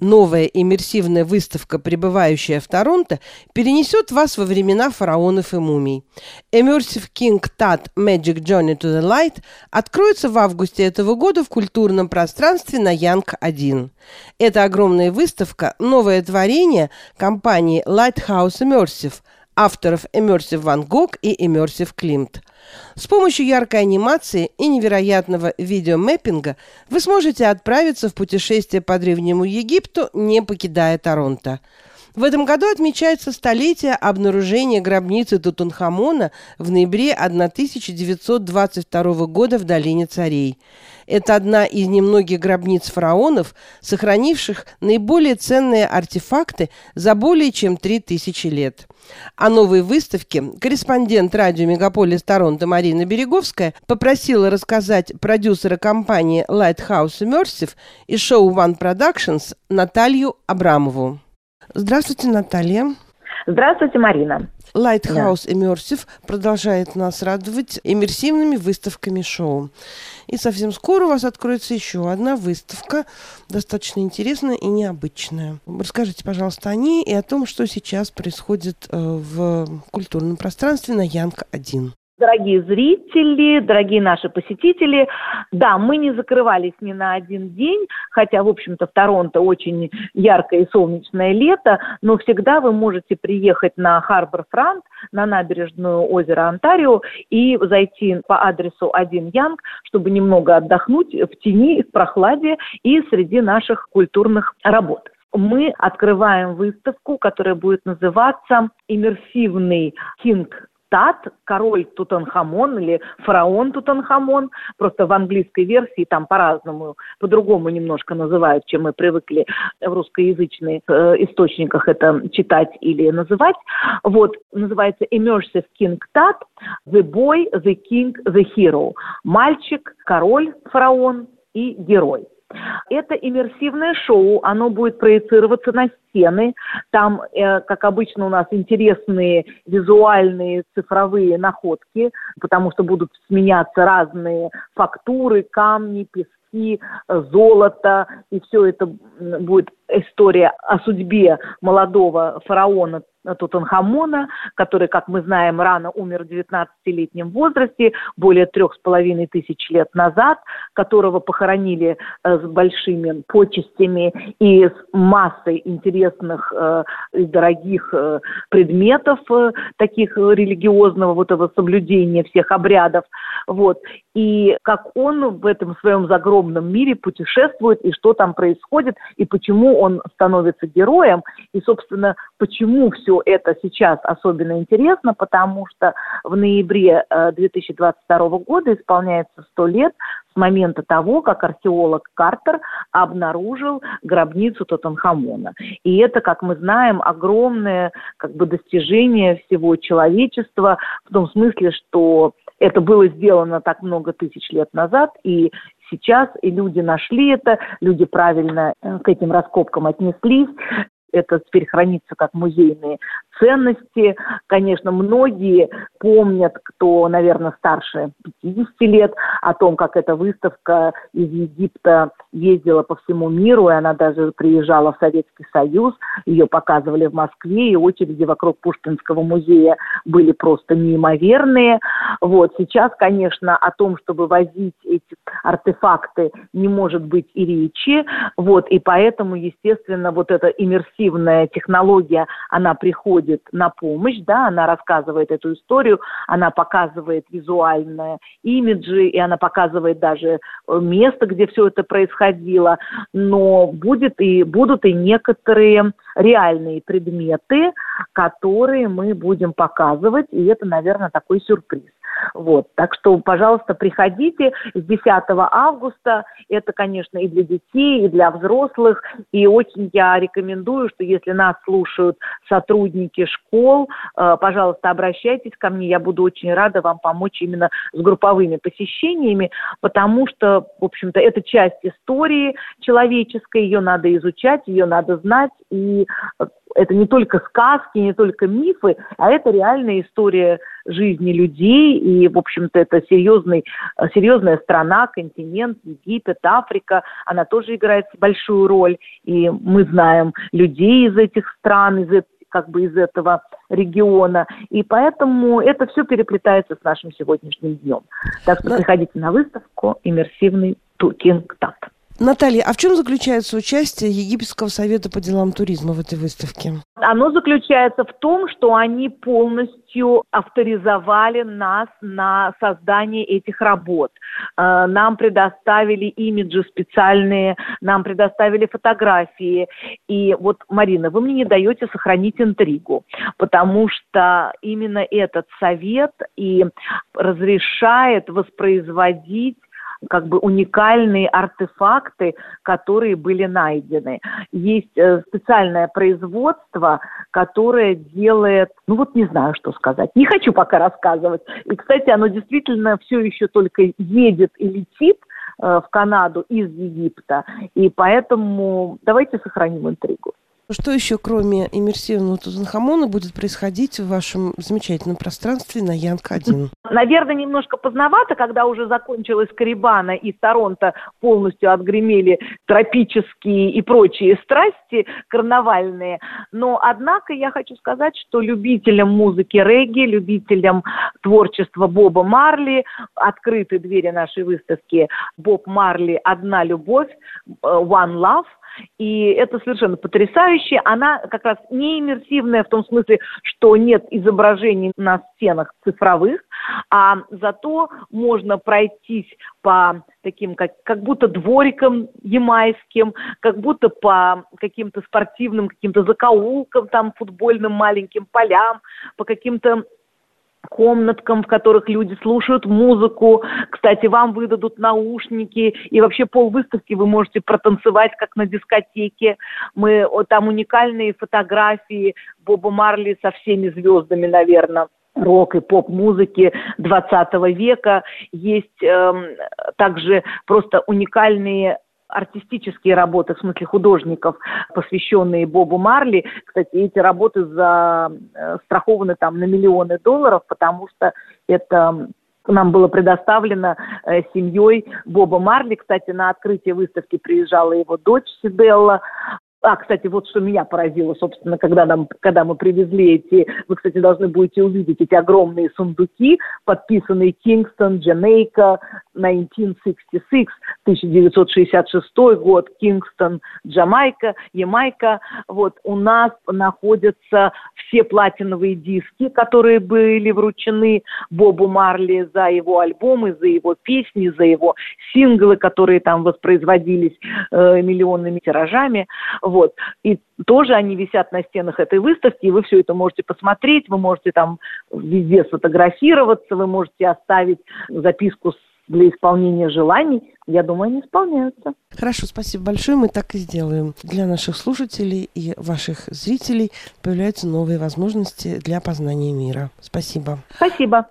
Новая иммерсивная выставка, пребывающая в Торонто, перенесет вас во времена фараонов и мумий. Immersive King Tut Magic Journey to the Light откроется в августе этого года в культурном пространстве на Янг-1. Это огромная выставка, новое творение компании Lighthouse Immersive – авторов Immersive Van Gogh и Immersive Klimt. С помощью яркой анимации и невероятного видеомэппинга вы сможете отправиться в путешествие по Древнему Египту, не покидая Торонто. В этом году отмечается столетие обнаружения гробницы Тутанхамона в ноябре 1922 года в Долине Царей. Это одна из немногих гробниц фараонов, сохранивших наиболее ценные артефакты за более чем 3000 лет. О новой выставке корреспондент радио «Мегаполис Торонто» Марина Береговская попросила рассказать продюсера компании Lighthouse Immersive и шоу One Productions Наталью Абрамову. Здравствуйте, Наталья. Здравствуйте, Марина. Lighthouse да. Immersive продолжает нас радовать иммерсивными выставками шоу. И совсем скоро у вас откроется еще одна выставка, достаточно интересная и необычная. Расскажите, пожалуйста, о ней и о том, что сейчас происходит э, в культурном пространстве на Янг-1 дорогие зрители, дорогие наши посетители. Да, мы не закрывались ни на один день, хотя, в общем-то, в Торонто очень яркое и солнечное лето, но всегда вы можете приехать на Harbourfront, на набережную озера Онтарио и зайти по адресу 1 Yonge, чтобы немного отдохнуть в тени, в прохладе и среди наших культурных работ мы открываем выставку, которая будет называться «Иммерсивный King Tut, король Тутанхамон или фараон Тутанхамон, просто в английской версии там по-разному, по-другому немножко называют, чем мы привыкли в русскоязычных э, источниках это читать или называть. Вот, называется Immersive King Tut, The Boy, The King, The Hero. Мальчик, король, фараон и герой. Это иммерсивное шоу, оно будет проецироваться на стены. Там, э, как обычно, у нас интересные визуальные цифровые находки, потому что будут сменяться разные фактуры, камни, пески, золото, и все это будет история о судьбе молодого фараона Тутанхамона, который, как мы знаем, рано умер в 19-летнем возрасте, более трех с половиной тысяч лет назад, которого похоронили э, с большими почестями и с массой интересных э, и дорогих э, предметов, таких религиозного вот этого соблюдения всех обрядов. Вот. И как он в этом своем загробном мире путешествует, и что там происходит, и почему он становится героем, и, собственно, почему все это сейчас особенно интересно, потому что в ноябре 2022 э, года исполняется 100 лет с момента того, как археолог Картер обнаружил гробницу Тутанхамона. И это, как мы знаем, огромное как бы, достижение всего человечества в том смысле, что это было сделано так много тысяч лет назад, и сейчас и люди нашли это, люди правильно э, к этим раскопкам отнеслись это теперь хранится как музейные ценности. Конечно, многие помнят, кто, наверное, старше 50 лет, о том, как эта выставка из Египта ездила по всему миру, и она даже приезжала в Советский Союз, ее показывали в Москве, и очереди вокруг Пушкинского музея были просто неимоверные. Вот. Сейчас, конечно, о том, чтобы возить эти артефакты, не может быть и речи. Вот. И поэтому, естественно, вот эта иммерсивная технология, она приходит на помощь, да, она рассказывает эту историю, она показывает визуальные имиджи, и она показывает даже э, место, где все это происходило, но будет и, будут и некоторые реальные предметы, которые мы будем показывать, и это, наверное, такой сюрприз. Вот. Так что, пожалуйста, приходите с 10 августа. Это, конечно, и для детей, и для взрослых. И очень я рекомендую, что если нас слушают сотрудники школ, э, пожалуйста, обращайтесь ко мне. Я буду очень рада вам помочь именно с групповыми посещениями, потому что, в общем-то, это часть истории человеческой, ее надо изучать, ее надо знать, и это не только сказки, не только мифы, а это реальная история жизни людей, и, в общем-то, это серьезный, серьезная страна, континент, Египет, Африка, она тоже играет большую роль, и мы знаем людей из этих стран, из как бы из этого региона. И поэтому это все переплетается с нашим сегодняшним днем. Так что приходите на выставку «Иммерсивный Кинг Тат». Наталья, а в чем заключается участие Египетского совета по делам туризма в этой выставке? Оно заключается в том, что они полностью авторизовали нас на создание этих работ. Э, нам предоставили имиджи специальные, нам предоставили фотографии. И вот, Марина, вы мне не даете сохранить интригу, потому что именно этот совет и разрешает воспроизводить как бы уникальные артефакты, которые были найдены. Есть э, специальное производство, которое делает, ну вот не знаю, что сказать. Не хочу пока рассказывать. И, кстати, оно действительно все еще только едет и летит э, в Канаду из Египта. И поэтому давайте сохраним интригу. Что еще, кроме иммерсивного Тутанхамона, будет происходить в вашем замечательном пространстве на Янг-1? Наверное, немножко поздновато, когда уже закончилась Карибана и Торонто полностью отгремели тропические и прочие страсти карнавальные. Но, однако, я хочу сказать, что любителям музыки регги, любителям творчества Боба Марли открыты двери нашей выставки «Боб Марли. Одна любовь», «One Love», и это совершенно потрясающе. Она как раз не иммерсивная в том смысле, что нет изображений на стенах цифровых, а зато можно пройтись по таким, как, как будто дворикам ямайским, как будто по каким-то спортивным, каким-то закоулкам, там, футбольным маленьким полям, по каким-то комнаткам, в которых люди слушают музыку. Кстати, вам выдадут наушники, и вообще пол выставки вы можете протанцевать, как на дискотеке. Мы, там уникальные фотографии Боба Марли со всеми звездами, наверное рок и поп-музыки 20 века. Есть эм, также просто уникальные артистические работы, в смысле художников, посвященные Бобу Марли. Кстати, эти работы застрахованы э, там на миллионы долларов, потому что это нам было предоставлено э, семьей Боба Марли. Кстати, на открытие выставки приезжала его дочь Сибелла. А, кстати, вот что меня поразило, собственно, когда, нам, когда мы привезли эти, вы, кстати, должны будете увидеть эти огромные сундуки, подписанные Кингстон, Джамейка, 1966, 1966 год, Кингстон, Джамайка, Ямайка. Вот у нас находятся все платиновые диски, которые были вручены Бобу Марли за его альбомы, за его песни, за его синглы, которые там воспроизводились э, миллионными тиражами. Вот. И тоже они висят на стенах этой выставки, и вы все это можете посмотреть, вы можете там везде сфотографироваться, вы можете оставить записку для исполнения желаний, я думаю, они исполняются. Хорошо, спасибо большое, мы так и сделаем. Для наших слушателей и ваших зрителей появляются новые возможности для познания мира. Спасибо. Спасибо.